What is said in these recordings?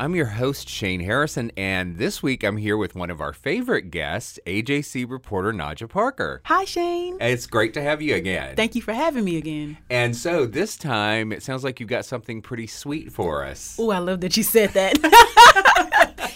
I'm your host, Shane Harrison, and this week I'm here with one of our favorite guests, AJC reporter Najja Parker. Hi, Shane. It's great to have you again. Thank you for having me again. And so this time, it sounds like you've got something pretty sweet for us. Oh, I love that you said that.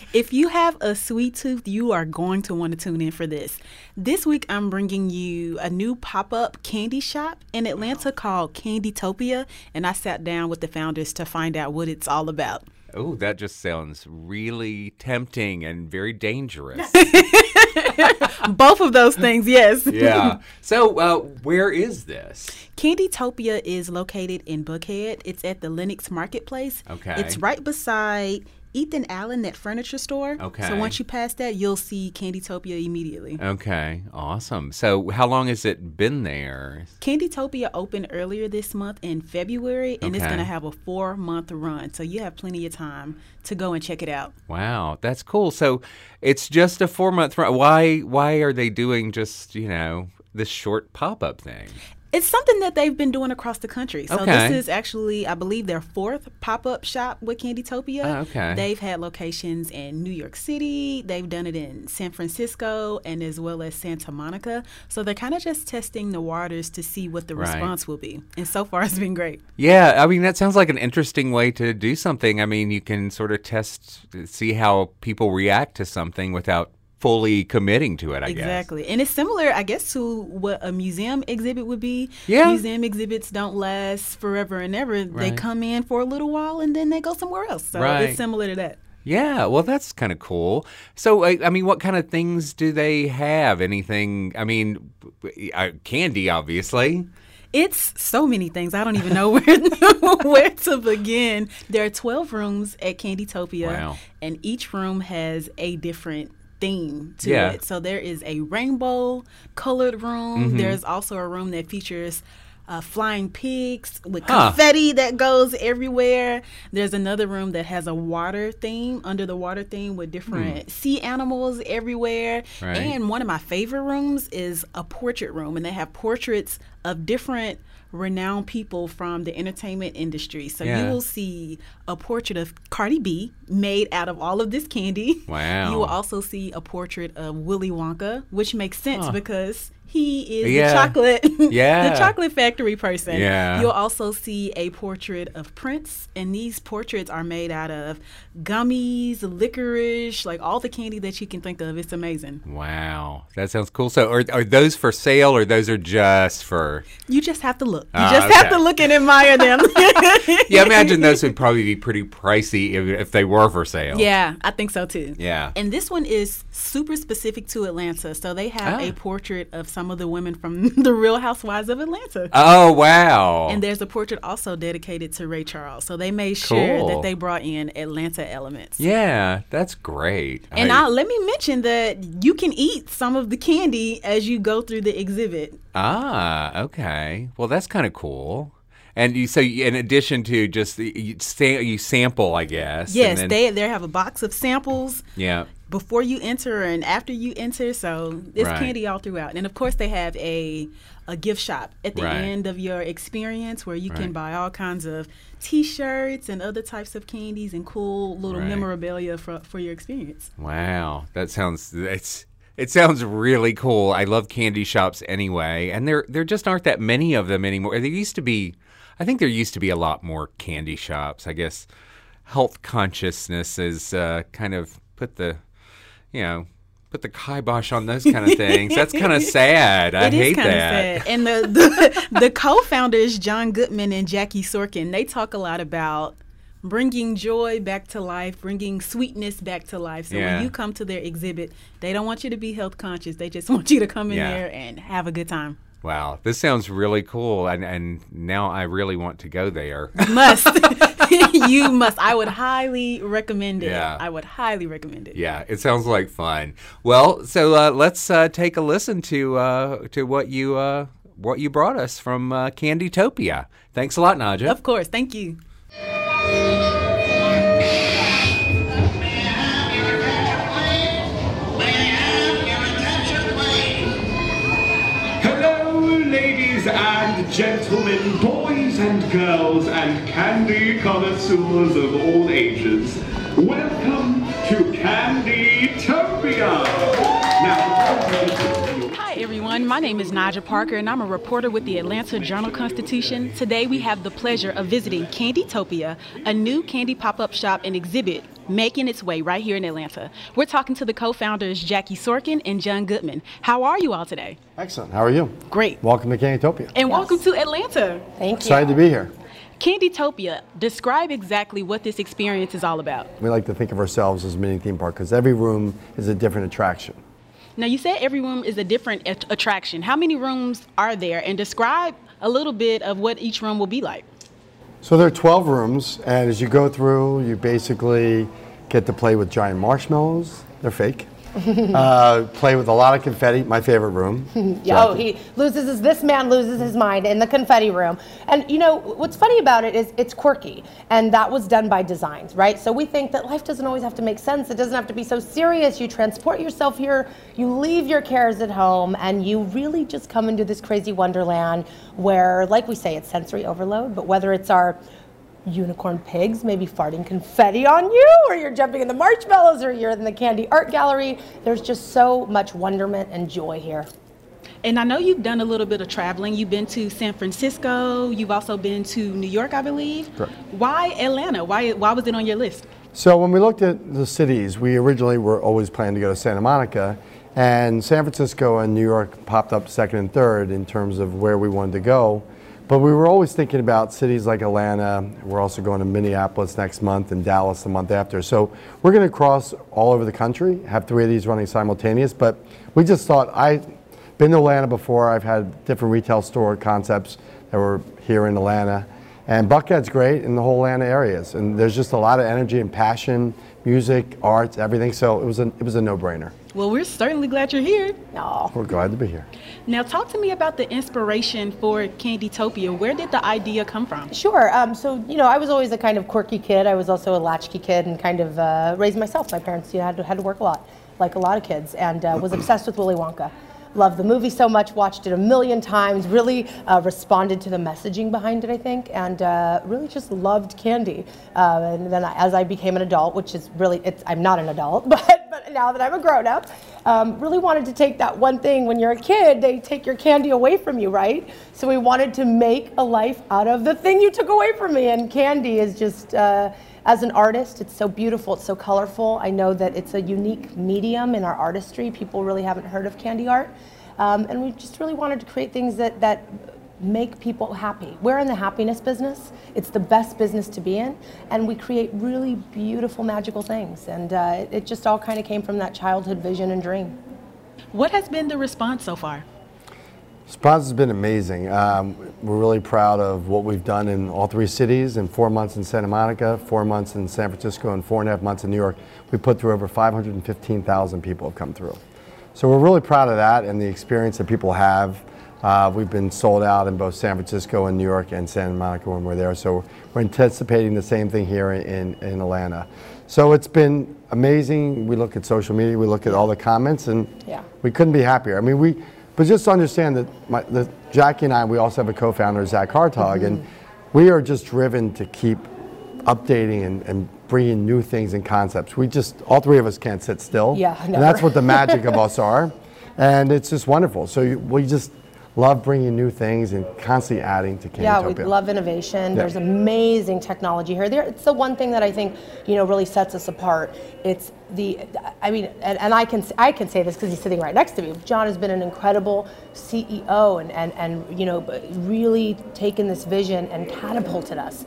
if you have a sweet tooth, you are going to want to tune in for this. This week, I'm bringing you a new pop up candy shop in Atlanta called Candytopia, and I sat down with the founders to find out what it's all about. Oh, that just sounds really tempting and very dangerous. Both of those things, yes. yeah. So, uh, where is this? Candytopia is located in Buckhead. It's at the Lenox Marketplace. Okay. It's right beside Ethan Allen, that furniture store. Okay. So once you pass that, you'll see Candytopia immediately. Okay, awesome. So, how long has it been there? Candytopia opened earlier this month in February, and it's going to have a four month run. So you have plenty of time to go and check it out. Wow, that's cool. So, it's just a four month run. Why? Why are they doing just you know this short pop up thing? It's something that they've been doing across the country. So Okay. this is actually, I believe, their fourth pop-up shop with Candytopia. Oh, okay. They've had locations in New York City. They've done it in San Francisco and as well as Santa Monica. So they're kind of just testing the waters to see what the Right. response will be. And so far, it's been great. Yeah, I mean that sounds like an interesting way to do something. I mean, you can sort of test, see how people react to something without fully committing to it. I guess. Exactly. And it's similar, I guess, to what a museum exhibit would be. Yeah. Museum exhibits don't last forever and ever. They come in for a little while and then they go somewhere else. So Right. it's similar to that. Yeah, well, that's kind of cool. So, I, I mean, what kind of things do they have? Anything? I mean, uh, candy, obviously. It's so many things. I don't even know where where to begin. There are 12 rooms at Candytopia Wow. and each room has a different theme to Yeah. it. So there is a rainbow colored room. Mm-hmm. There's also a room that features uh, flying pigs with Huh. confetti that goes everywhere. There's another room that has a water theme, under the water theme with different sea animals everywhere. Hmm. Right. And one of my favorite rooms is a portrait room, and they have portraits of different renowned people from the entertainment industry. So Yeah. you will see a portrait of Cardi B made out of all of this candy. Wow. You will also see a portrait of Willy Wonka, which makes sense because he is Yeah. the chocolate Yeah. the chocolate factory person. Yeah. You'll also see a portrait of Prince, and these portraits are made out of gummies, licorice, like all the candy that you can think of. It's amazing. Wow, that sounds cool. So, are, are those for sale or those are just for? You just have to look. You Ah, just have to look and admire them. Yeah, imagine those would probably be pretty pricey if, if they were for sale. Yeah, I think so too. Yeah. And this one is super specific to Atlanta. So they have Ah. a portrait of some of the women from the Real Housewives of Atlanta. Oh wow. And there's a portrait also dedicated to Ray Charles. So they made sure Cool. that they brought in Atlanta elements. yeah, that's great. And I- I, let me mention that you can eat some of the candy as you go through the exhibit. ah okay. Well, that's kind of cool. And you so you- in addition to just the- you, you sample, I guess. and Yes, then- they they have a box of samples Yeah. before you enter and after you enter. So it's Right. candy all throughout. And of course, they have a a gift shop at the Right. end of your experience where you Right. can buy all kinds of T-shirts and other types of candies and cool little memorabilia for for your experience. Wow, that sounds it's it sounds really cool. I love candy shops anyway, and there there just aren't that many of them anymore. There used to be, I think there used to be a lot more candy shops. I guess health consciousness has uh, kind of put the, you know, put the kibosh on those kind of things. That's kind of sad. I It hate that. sad. And the, the the co-founders John Goodman and Jackie Sorkin, they talk a lot about bringing joy back to life, bringing sweetness back to life. So Yeah. when you come to their exhibit, they don't want you to be health conscious. They just want you to come in Yeah. there and have a good time. Wow, this sounds really cool, and and now I really want to go there. Must you must. I would highly recommend it. Yeah. I would highly recommend it. Yeah, it sounds like fun. Well, so uh, let's uh, take a listen to uh, to what you uh, what you brought us from uh, Candytopia. Thanks a lot, Najja. Of course. Thank you. Gentlemen, boys and girls, and candy connoisseurs of all ages. Welcome to Candytopia. Hi, everyone. My name is Najja Parker, and I'm a reporter with the Atlanta Journal Constitution. Today, we have the pleasure of visiting Candytopia, a new candy pop up shop and exhibit making its way right here in Atlanta. We're talking to the co founders, Jackie Sorkin and John Goodman. How are you all today? Excellent. How are you? Great. Welcome to Candytopia. And welcome to Atlanta. Thank you. Excited to be here. Candytopia, describe exactly what this experience is all about. We like to think of ourselves as a mini theme park because every room is a different attraction. Now, you said every room is a different at- attraction. How many rooms are there? And describe a little bit of what each room will be like. So there are 12 rooms, and as you go through, you basically get to play with giant marshmallows. They're fake. Uh, play with a lot of confetti. My favorite room. Oh, he loses his, this man loses his mind in the confetti room. And you know, what's funny about it is it's quirky. And that was done by designs, right? So we think that life doesn't always have to make sense. It doesn't have to be so serious. You transport yourself here, you leave your cares at home, and you really just come into this crazy wonderland where, like we say, it's sensory overload. But whether it's our unicorn pigs maybe farting confetti on you, or you're jumping in the marshmallows, or you're in the candy art gallery. There's just so much wonderment and joy here. And I know you've done a little bit of traveling. You've been to San Francisco. You've also been to New York, I believe. Correct. Why Atlanta? Why why was it on your list? So when we looked at the cities, we originally were always planning to go to Santa Monica, and San Francisco and New York popped up second and third in terms of where we wanted to go. But we were always thinking about cities like Atlanta. We're also going to Minneapolis next month and Dallas the month after. So we're going to cross all over the country, have three of these running simultaneous. But we just thought I've been to Atlanta before. I've had different retail store concepts that were here in Atlanta. And Buckhead's great in the whole Atlanta areas. And there's just a lot of energy and passion, music, arts, everything. So it was a, it was a no-brainer. Well, we're certainly glad you're here. No. We're glad to be here. Now, talk to me about the inspiration for Candytopia. Where did the idea come from? Sure. Um, so, you know, I was always a kind of quirky kid. I was also a latchkey kid and kind of uh, raised myself. My parents you know, had, to, had to work a lot, like a lot of kids, and uh, was obsessed with Willy Wonka. Loved the movie so much, watched it a million times, really uh, responded to the messaging behind it, I think, and uh, really just loved candy. Uh, and then I, as I became an adult, which is really, I'm not an adult, but, but now that I'm a grown up, um, really wanted to take that one thing. When you're a kid, they take your candy away from you, right? So we wanted to make a life out of the thing you took away from me, and candy is just. As an artist, it's so beautiful, it's so colorful. I know that it's a unique medium in our artistry. People really haven't heard of candy art. Um, and we just really wanted to create things that, that make people happy. We're in the happiness business. It's the best business to be in. And we create really beautiful, magical things. And uh, it just all kind of came from that childhood vision and dream. What has been the response so far? Response has been amazing. Um, we're really proud of what we've done in all three cities. In four months in Santa Monica, four months in San Francisco, and four and a half months in New York, we put through over 515,000 people have come through. So we're really proud of that and the experience that people have. Uh, we've been sold out in both San Francisco and New York and Santa Monica when we're there. So we're anticipating the same thing here in, in Atlanta. So it's been amazing. We look at social media, we look at all the comments, and Yeah. we couldn't be happier. I mean, we, but just understand that my, the, Jackie and I, we also have a co-founder, Zach Hartog, and Mm-hmm. we are just driven to keep updating and, and bringing new things and concepts. We just, all three of us can't sit still. Yeah, And that's what the magic of us are. And it's just wonderful. So you, we just love bringing new things and constantly adding to Candytopia. Yeah, we love innovation. Yeah. There's amazing technology here. There, it's the one thing that I think you know really sets us apart. It's the, I mean, and, and I can I can say this because he's sitting right next to me. John has been an incredible CEO and and and you know really taken this vision and catapulted us.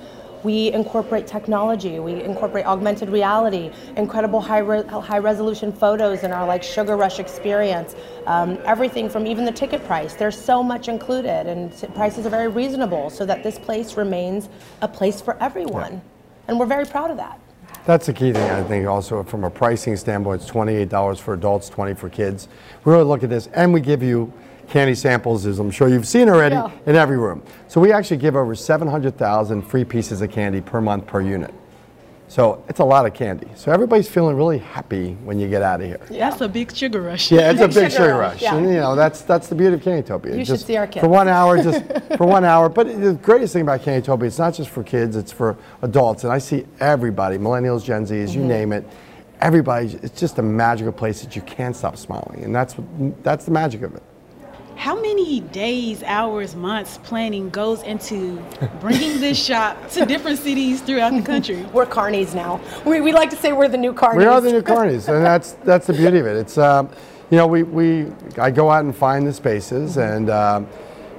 We incorporate technology. We incorporate augmented reality, incredible high, re- high resolution photos in our like Sugar Rush experience. Um, everything from even the ticket price. There's so much included, and prices are very reasonable, so that this place remains a place for everyone. And we're very proud of that. That's the key thing, I think, also from a pricing standpoint. It's $28 for adults, 20 for kids. We really look at this, and we give you candy samples, as I'm sure you've seen already, Yeah. in every room. So we actually give over 700,000 free pieces of candy per month per unit. So it's a lot of candy. So everybody's feeling really happy when you get out of here. That's a big sugar rush. Yeah, it's a Big big sugar sugar rush, rush, yeah. and you know that's that's the beauty of Candytopia. You should just see our kids. for one hour, just for one hour. But the greatest thing about Candytopia, it's not just for kids; it's for adults. And I see everybody, millennials, Gen Zs, Mm-hmm. you name it. Everybody, it's just a magical place that you can't stop smiling, and that's what, that's the magic of it. How many days, hours, months planning goes into bringing this shop to different cities throughout the country? We're carnies now. We, we like to say we're the new carnies. We are the new carnies, and that's that's the beauty of it. It's um, you know we, we I go out and find the spaces, and um,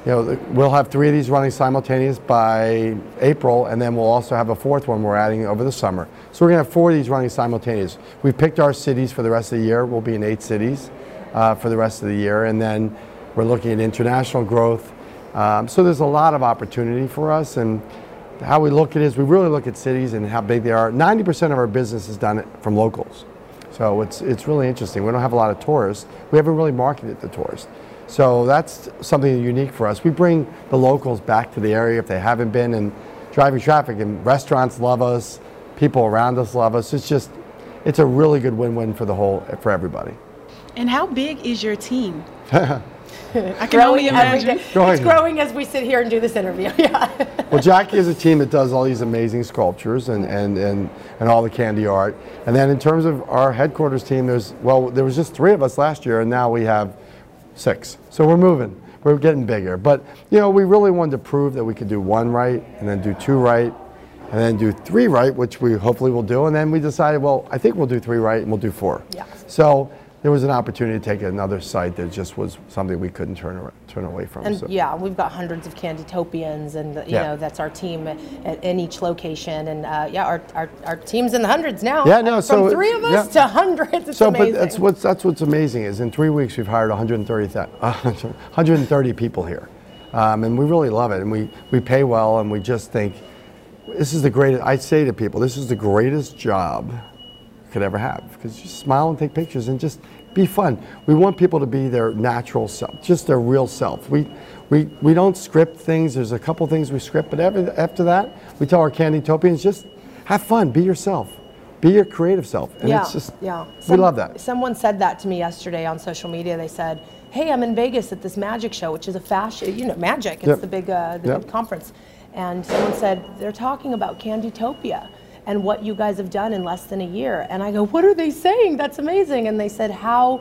you know we'll have three of these running simultaneous by April, and then we'll also have a fourth one we're adding over the summer. So we're gonna have four of these running simultaneous. We've picked our cities for the rest of the year. We'll be in eight cities uh, for the rest of the year, and then we're looking at international growth. Um, so there's a lot of opportunity for us, and how we look at it is we really look at cities and how big they are. 90% of our business is done from locals. So it's, it's really interesting. We don't have a lot of tourists. We haven't really marketed the tourists. So that's something unique for us. We bring the locals back to the area if they haven't been and driving traffic and restaurants love us, people around us love us. It's just, it's a really good win-win for the whole, for everybody. And how big is your team? I can only imagine. day. Go It's ahead. growing as we sit here and do this interview. Yeah. Well, Jackie is a team that does all these amazing sculptures and, and, and, and all the candy art. And then in terms of our headquarters team, there's, well, there was just three of us last year, and now we have six. So we're moving. We're getting bigger. But, you know, we really wanted to prove that we could do one right, and then do two right, and then do three right, which we hopefully will do. And then we decided, well, I think we'll do three right, and we'll do four. Yeah. So there was an opportunity to take another site that just was something we couldn't turn, turn away from. And so. yeah, we've got hundreds of Candytopians, and you Yeah. know that's our team at, in each location. And uh, yeah, our, our, our team's in the hundreds now. Yeah, no, From so- three of us yeah. to hundreds. It's So, amazing. but that's what's that's what's amazing is in three weeks we've hired 130 uh, 130 people here, um, and we really love it, and we we pay well, and we just think this is the greatest. I say to people, this is the greatest job you could ever have because you smile and take pictures and just be fun. We want people to be their natural self, just their real self. We we we don't script things. There's a couple things we script, but every, after that, we tell our Candytopians just have fun, be yourself. Be your creative self, and yeah, it's just yeah. we love that. Someone said that to me yesterday on social media. They said, "Hey, I'm in Vegas at this magic show, which is a fashion, you know, magic. It's Yep. the big, uh, the Yep. big conference." And someone said they're talking about Candytopia and what you guys have done in less than a year. And I go, "What are they saying? That's amazing!" And they said how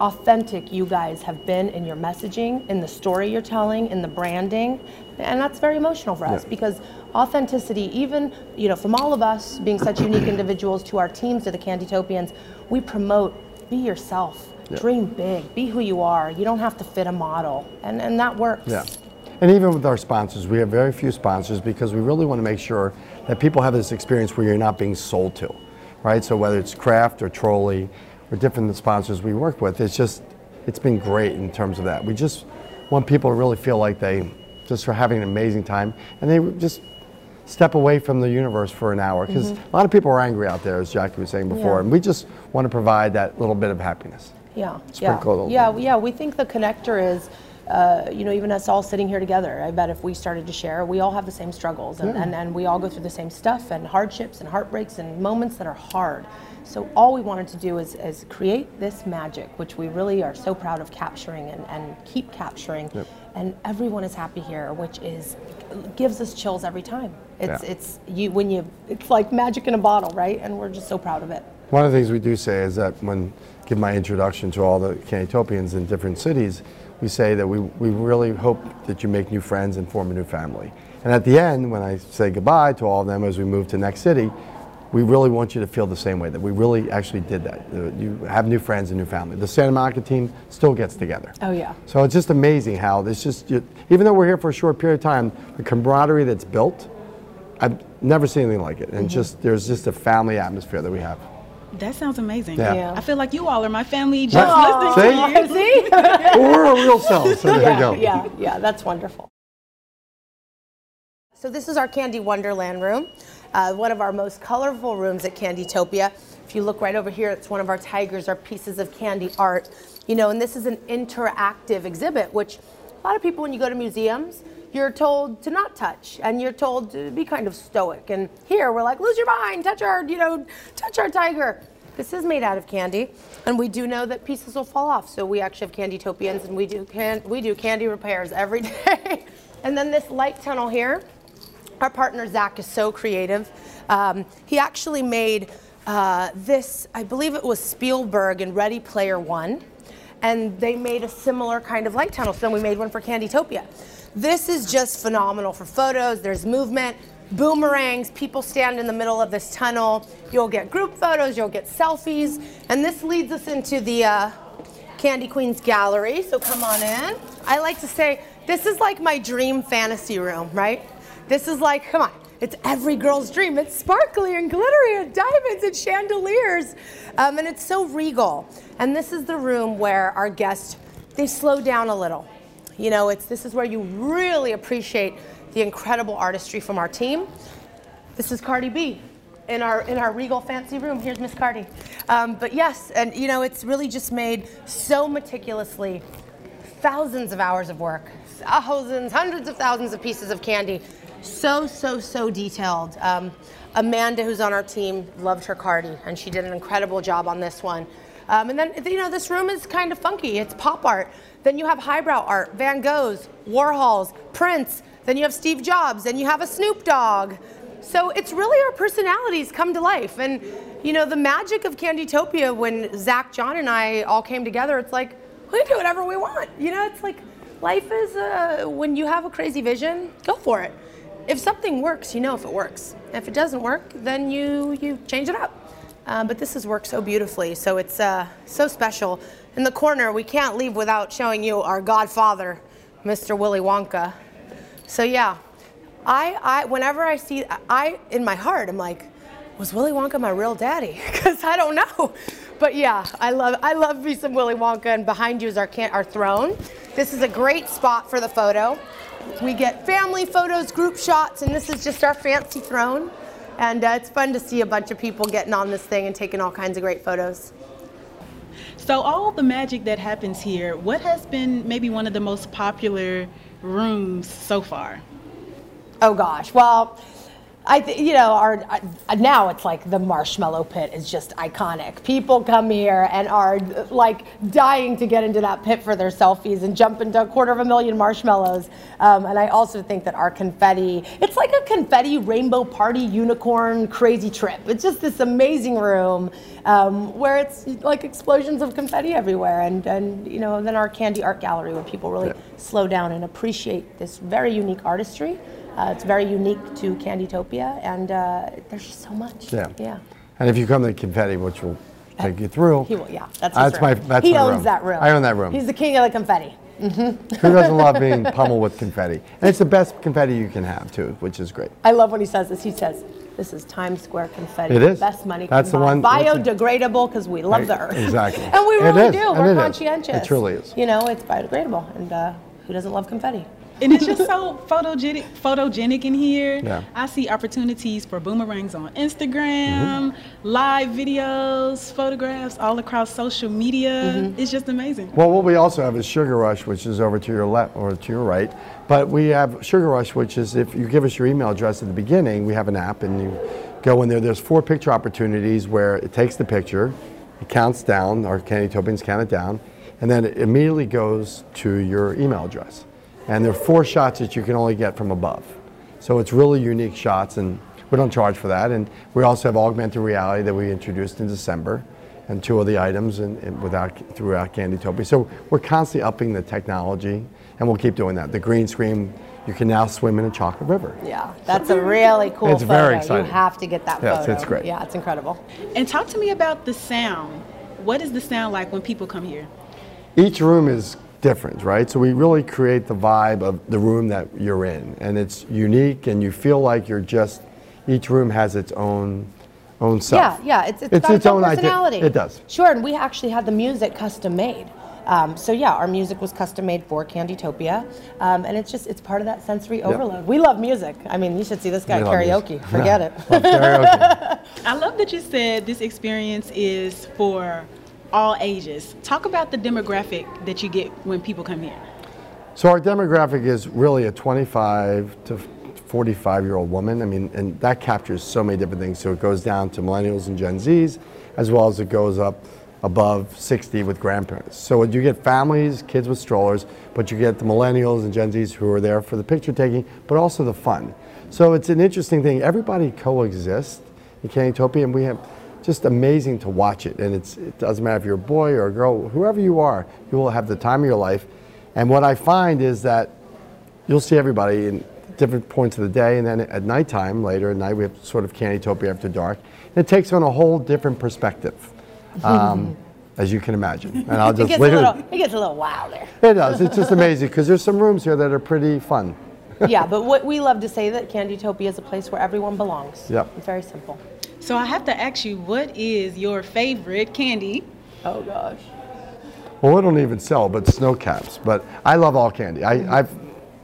authentic you guys have been in your messaging, in the story you're telling, in the branding, and that's very emotional for us Yeah. because authenticity, even you know, from all of us being such unique individuals to our teams, to the Candytopians, we promote be yourself, dream big, be who you are. You don't have to fit a model, and and that works. Yeah. And even with our sponsors, we have very few sponsors because we really want to make sure that people have this experience where you're not being sold to, right? So whether it's Kraft or Trolli or different sponsors we work with, it's just, it's been great in terms of that. We just want people to really feel like they just are having an amazing time and they just step away from the universe for an hour because a lot of people are angry out there, as Jackie was saying before, Mm-hmm. Yeah. and we just want to provide that little bit of happiness. Yeah, Sprinkle yeah, yeah, yeah. We think the connector is uh, you know, even us all sitting here together, I bet if we started to share, we all have the same struggles and, Yeah. and, and we all go through the same stuff and hardships and heartbreaks and moments that are hard. So all we wanted to do is, is create this magic, which we really are so proud of capturing and, and keep capturing. And everyone is happy here, which is gives us chills every time. It's Yeah. it's you when you it's like magic in a bottle, right? And we're just so proud of it. One of the things we do say is that when give my introduction to all the Candytopians in different cities, we say that we, we really hope that you make new friends and form a new family. And at the end, when I say goodbye to all of them as we move to next city, we really want you to feel the same way that we really actually did that. Uh, You have new friends and new family. The Santa Monica team still gets together. Oh yeah. So it's just amazing how this just, you, even though we're here for a short period of time, the camaraderie that's built, I've never seen anything like it. And Mm-hmm. just, there's just a family atmosphere that we have. That sounds amazing. Yeah. Yeah. I feel like you all are my family just Aw, listening to you. See? Well, we're our real selves, so there yeah, you go. Yeah, yeah, that's wonderful. So this is our Candy Wonderland room, uh, one of our most colorful rooms at Candytopia. If you look right over here, it's one of our tigers, our pieces of candy art. You know, and this is an interactive exhibit, which a lot of people, when you go to museums, you're told to not touch, and you're told to be kind of stoic. And here, we're like, lose your mind, touch our, you know, touch our tiger. This is made out of candy, and we do know that pieces will fall off. So we actually have Candytopians, and we do can we do candy repairs every day. and then this light tunnel here, our partner Zach is so creative. Um, he actually made uh, this, I believe it was Spielberg in Ready Player One, and they made a similar kind of light tunnel. So then we made one for Candytopia. This is just phenomenal for photos. There's movement, boomerangs. People stand in the middle of this tunnel. You'll get group photos. You'll get selfies, and this leads us into the. Uh, Candy Queen's gallery, so come on in. I like to say this is like my dream fantasy room, right? This is like, come on, it's every girl's dream. It's sparkly and glittery and diamonds and chandeliers, um, and it's so regal. And this is the room where our guests they slow down a little. You know, it's this is where you really appreciate the incredible artistry from our team. This is Cardi B in our in our regal fancy room. Here's Miss Cardi. Um, but yes, and you know it's really just made so meticulously, thousands of hours of work, thousands, hundreds of thousands of pieces of candy, so so so detailed. Um, Amanda, who's on our team, loved her Cardi, and she did an incredible job on this one. Um, and then you know this room is kind of funky. It's pop art. Then you have highbrow art, Van Goghs, Warhols, Prince. Then you have Steve Jobs. Then you have a Snoop Dogg. So it's really our personalities come to life. And, you know, the magic of Candytopia, when Zach, John, and I all came together, it's like, we do whatever we want. You know, it's like life is, uh, when you have a crazy vision, go for it. If something works, you know if it works. If it doesn't work, then you, you change it up. Uh, but this has worked so beautifully, so it's uh, so special. In the corner, we can't leave without showing you our godfather, Mr. Willy Wonka. So yeah, I, I whenever I see I in my heart I'm like, was Willy Wonka my real daddy? Because I don't know. But yeah, I love I love me some Willy Wonka. And behind you is our our throne. This is a great spot for the photo. We get family photos, group shots, and this is just our fancy throne. And uh, it's fun to see a bunch of people getting on this thing and taking all kinds of great photos. So, all the magic that happens here, what has been maybe one of the most popular rooms so far? Oh gosh. Well, I th- you know our uh, now it's like the marshmallow pit is just iconic. People come here and are uh, like dying to get into that pit for their selfies and jump into a quarter of a million marshmallows. Um, and I also think that our confetti, it's like a confetti rainbow party unicorn crazy trip. It's just this amazing room um, where it's like explosions of confetti everywhere. And and you know then our candy art gallery where people really slow down and appreciate this very unique artistry. Uh, it's very unique to Candytopia, and uh, there's just so much. Yeah. Yeah. And if you come to Confetti, which will take you through, He will, yeah. That's, his that's my that's he my owns room. that room. I own that room. He's the king of the confetti. Mm -hmm. Who doesn't love being pummeled with confetti? And it's the best confetti you can have too, which is great. I love when he says this. He says, "This is Times Square confetti. It is. Best money. That's the buy. one- Biodegradable because we love the earth. Exactly. and we really do. We're it is. conscientious. It truly is. You know, it's biodegradable, and uh, who doesn't love confetti? And it's just so photogenic, photogenic in here. Yeah. I see opportunities for boomerangs on Instagram, Mm-hmm. live videos, photographs all across social media. Mm-hmm. It's just amazing. Well, what we also have is Sugar Rush, which is over to your left or to your right. But we have Sugar Rush, which is if you give us your email address at the beginning, we have an app and you go in there. There's four picture opportunities where it takes the picture, it counts down, our Candy Topians count it down, and then it immediately goes to your email address. And there are four shots that you can only get from above. So it's really unique shots, and we don't charge for that. And we also have augmented reality that we introduced in December, and two of the items in, in, without throughout Candytopia. So we're constantly upping the technology, and we'll keep doing that. The green screen, you can now swim in a chocolate river. Yeah, that's a really cool It's photo. very exciting. You have to get that Yes, photo. it's great. Yeah, it's incredible. And talk to me about the sound. What is the sound like when people come here? Each room is different, right? So we really create the vibe of the room that you're in, and it's unique, and you feel like you're just. Each room has its own own self. Yeah, yeah, it's, it's, It's its its own own idea. personality. It does. Sure, and we actually had the music custom made. Um, so yeah, our music was custom made for Candytopia, um, and it's just it's part of that sensory overload. We love music. I mean, you should see this guy karaoke. music. Forget Yeah. it. Love karaoke. I love that you said this experience is for all ages. Talk about the demographic that you get when people come here. So our demographic is really a 25 to 45 year old woman. I mean, and that captures so many different things. So it goes down to millennials and Gen Zs, as well as it goes up above 60 with grandparents. So you get families, kids with strollers, but you get the millennials and Gen Zs who are there for the picture taking, but also the fun. So it's an interesting thing. Everybody coexists in Candytopia, and we have just amazing to watch it. And it's, it doesn't matter if you're a boy or a girl, whoever you are, you will have the time of your life. And what I find is that you'll see everybody in different points of the day, and then at nighttime, later at night, we have sort of Candytopia after dark. And it takes on a whole different perspective, um, as you can imagine. And I'll it just gets little it. it gets a little there. It does. It's just amazing because there's some rooms here that are pretty fun. yeah, but what we love to say that Candytopia is a place where everyone belongs. Yep. It's very simple. So I have to ask you, what is your favorite candy? Oh gosh. Well, we don't even sell, but snow caps. But I love all candy. I, I've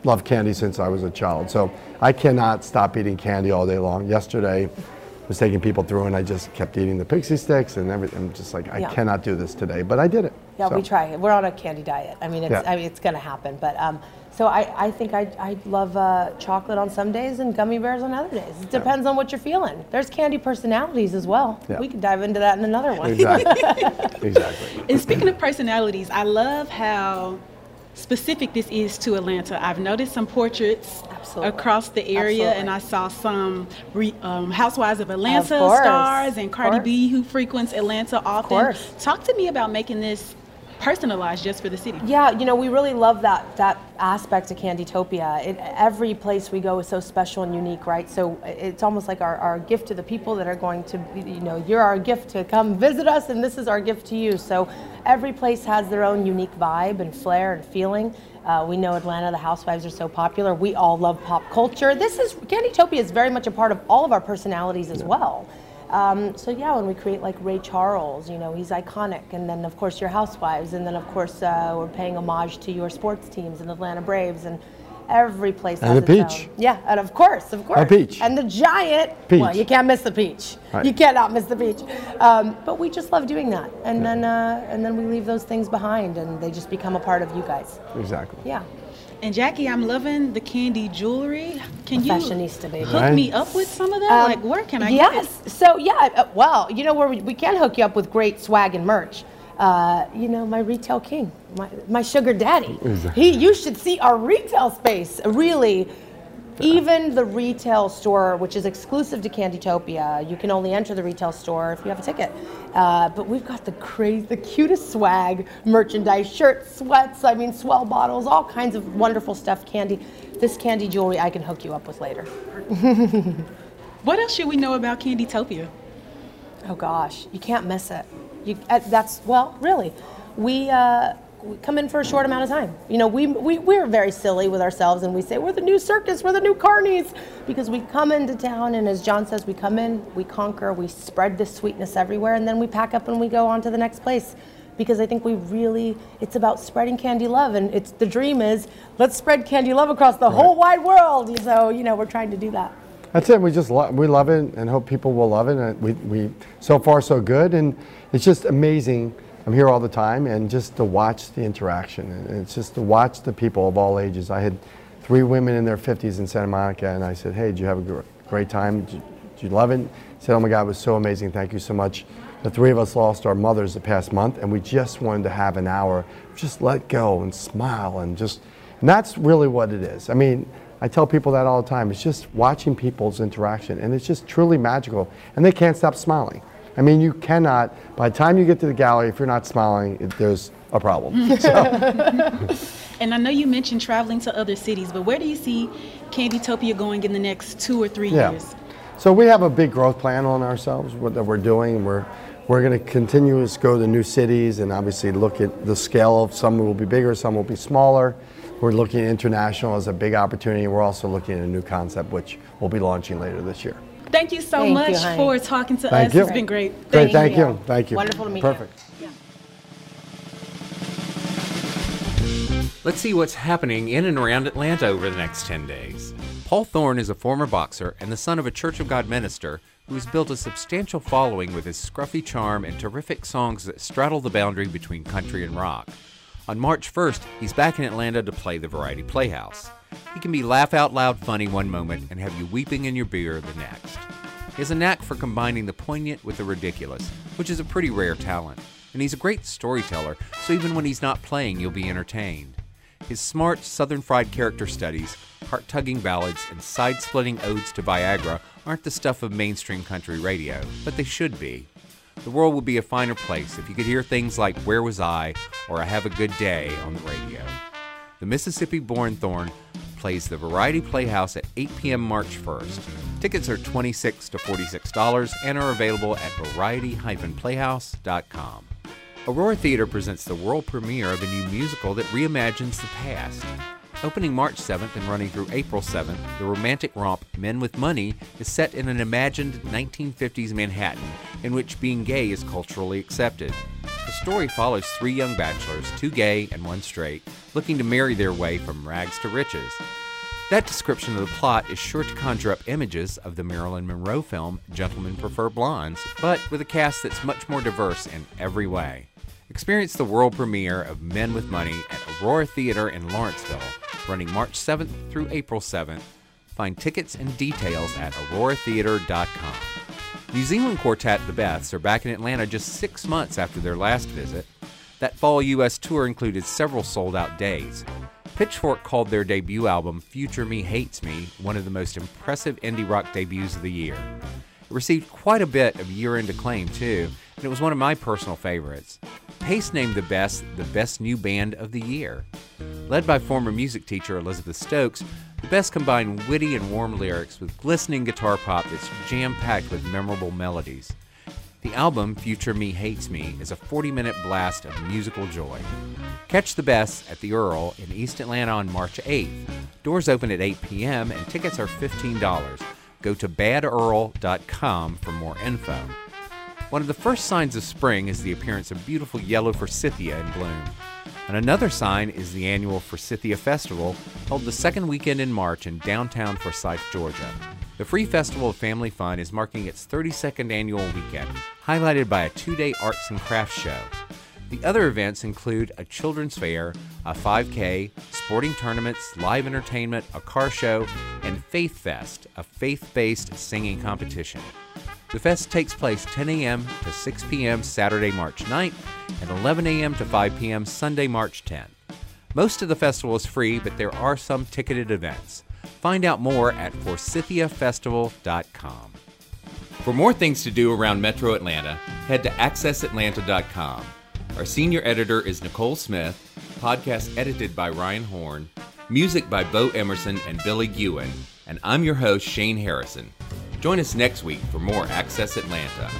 loved candy since I was a child, so I cannot stop eating candy all day long. Yesterday, I was taking people through, and I just kept eating the Pixy Stix and everything. I'm just like, I Yeah. cannot do this today, but I did it. Yeah, So, we try. We're on a candy diet. I mean, it's Yeah. I mean, it's gonna happen. But um, so I, I think I, I love uh, chocolate on some days and gummy bears on other days. It depends on what you're feeling. There's candy personalities as well. Yeah. We could dive into that in another one. Exactly. exactly. And speaking of personalities, I love how specific this is to Atlanta. I've noticed some portraits Absolutely. across the area, Absolutely. and I saw some re, um, Housewives of Atlanta course. stars and Of Cardi. B who frequents Atlanta often. course. Talk to me about making this personalized just for the city. Yeah, you know, we really love that that aspect of Candytopia. It, every place we go is so special and unique, right? So it's almost like our, our gift to the people that are going to, you know, you're our gift to come visit us, and this is our gift to you. So every place has their own unique vibe and flair and feeling. Uh, we know Atlanta, the housewives are so popular. We all love pop culture. This is Candytopia is very much a part of all of our personalities as well. Um, so yeah, when we create like Ray Charles, you know, he's iconic, and then of course your housewives, and then of course uh, we're paying homage to your sports teams and Atlanta Braves, and every place And the peach. own. Yeah, and of course, of course, peach. and the giant. Peach. Well, you can't miss the peach. Right. You cannot miss the peach. Um, but we just love doing that, and then uh, and then we leave those things behind, and they just become a part of you guys. Exactly. Yeah, And Jackie, I'm loving the candy jewelry. Can you fashionista baby. hook Right. me up with some of that? Um, like, where can I yes. get it? So yeah, uh, well, you know where we, we can hook you up with great swag and merch. Uh, you know, my retail king, my, my sugar daddy. He, you should see our retail space. Really, even the retail store, which is exclusive to Candytopia, you can only enter the retail store if you have a ticket. Uh, but we've got the crazy, the cutest swag, merchandise, shirts, sweats. I mean, swell bottles, all kinds of wonderful stuff. Candy. This candy jewelry, I can hook you up with later. What else should we know about Candytopia? Oh gosh, you can't miss it. You, uh, that's well, really. We, uh, we come in for a short amount of time. You know, we, we we're very silly with ourselves, and we say we're the new circus, we're the new carnies, because we come into town, and as John says, we come in, we conquer, we spread this sweetness everywhere, and then we pack up and we go on to the next place. because I think we really it's about spreading candy love and it's the dream is let's spread candy love across the whole wide world. So, you know, we're trying to do that. That's it. We just lo- we love it and hope people will love it. And we, we so far so good, and it's just amazing. I'm here all the time, and just to watch the interaction, and it's just to watch the people of all ages. I had three women in their 50s in Santa Monica, and I said, "Hey, did you have a great time? Did you, love it?" They said, "Oh my God, it was so amazing. Thank you so much." The three of us lost our mothers the past month, and we just wanted to have an hour, just let go and smile, and just, and that's really what it is. I mean. I tell people that all the time. It's just watching people's interaction, and it's just truly magical. And they can't stop smiling. I mean, you cannot. By the time you get to the gallery, if you're not smiling, it, there's a problem. So, And I know you mentioned traveling to other cities, but where do you see Candytopia going in the next two or three yeah. years? So we have a big growth plan on ourselves what, that we're doing. We're we're going to continue to go to new cities and obviously look at the scale of some will be bigger, some will be smaller. We're looking at international as a big opportunity. We're also looking at a new concept which we'll be launching later this year. Thank you so Thank much honey. for talking to Thank us. you. It's been great. Great, Thank thank you. you. Thank you. Wonderful to meet you. Perfect. Let's see what's happening in and around Atlanta over the next 10 days. Paul Thorn is a former boxer and the son of a Church of God minister who has built a substantial following with his scruffy charm and terrific songs that straddle the boundary between country and rock. On March 1st, he's back in Atlanta to play the Variety Playhouse. He can be laugh out loud funny one moment and have you weeping in your beer the next. He has a knack for combining the poignant with the ridiculous, which is a pretty rare talent. And he's a great storyteller, so even when he's not playing, you'll be entertained. His smart, southern fried character studies, heart tugging ballads, and side splitting odes to Viagra aren't the stuff of mainstream country radio, but they should be. The world would be a finer place if you could hear things like Where Was I or I Have a Good Day on the radio. The Mississippi born Thorn plays the Variety Playhouse at 8 p.m. March 1st. Tickets are 26 to $46 and are available at variety-playhouse.com. Aurora Theater presents the world premiere of a new musical that reimagines the past. Opening March 7th and running through April 7th, the romantic romp Men with Money is set in an imagined 1950s Manhattan in which being gay is culturally accepted. The story follows three young bachelors, two gay and one straight, looking to marry their way from rags to riches. That description of the plot is sure to conjure up images of the Marilyn Monroe film Gentlemen Prefer Blondes, but with a cast that's much more diverse in every way. Experience the world premiere of Men with Money at Aurora Theater in Lawrenceville, running March 7th through April 7th. Find tickets and details at auroratheater.com. New Zealand quartet The Beths are back in Atlanta just six months after their last visit. That fall U.S. tour included several sold out days. Pitchfork called their debut album Future Me Hates Me one of the most impressive indie rock debuts of the year. It received quite a bit of year end acclaim, too, and it was one of my personal favorites. Paste named the Beths the best new band of the year. Led by former music teacher Elizabeth Stokes, Beths combine witty and warm lyrics with glistening guitar pop that's jam packed with memorable melodies. The album, Future Me Hates Me, is a 40 minute blast of musical joy. Catch the Beths at the Earl in East Atlanta on March 8th. Doors open at 8 p.m. and tickets are $15. Go to badearl.com for more info. One of the first signs of spring is the appearance of beautiful yellow forsythia in bloom. And another sign is the annual Forsythia Festival, held the second weekend in March in downtown Forsyth, Georgia. The Free Festival of Family Fun is marking its 32nd annual weekend, highlighted by a two day arts and crafts show. The other events include a children's fair, a 5K, sporting tournaments, live entertainment, a car show, and Faith Fest, a faith based singing competition. The fest takes place 10 a.m. to 6 p.m. Saturday, March 9th, and 11 a.m. to 5 p.m. Sunday, March 10th. Most of the festival is free, but there are some ticketed events. Find out more at forsythiafestival.com. For more things to do around Metro Atlanta, head to accessatlanta.com. Our senior editor is Nicole Smith, podcast edited by Ryan Horn, music by Bo Emerson and Billy Ewan, and I'm your host, Shane Harrison. Join us next week for more Access Atlanta.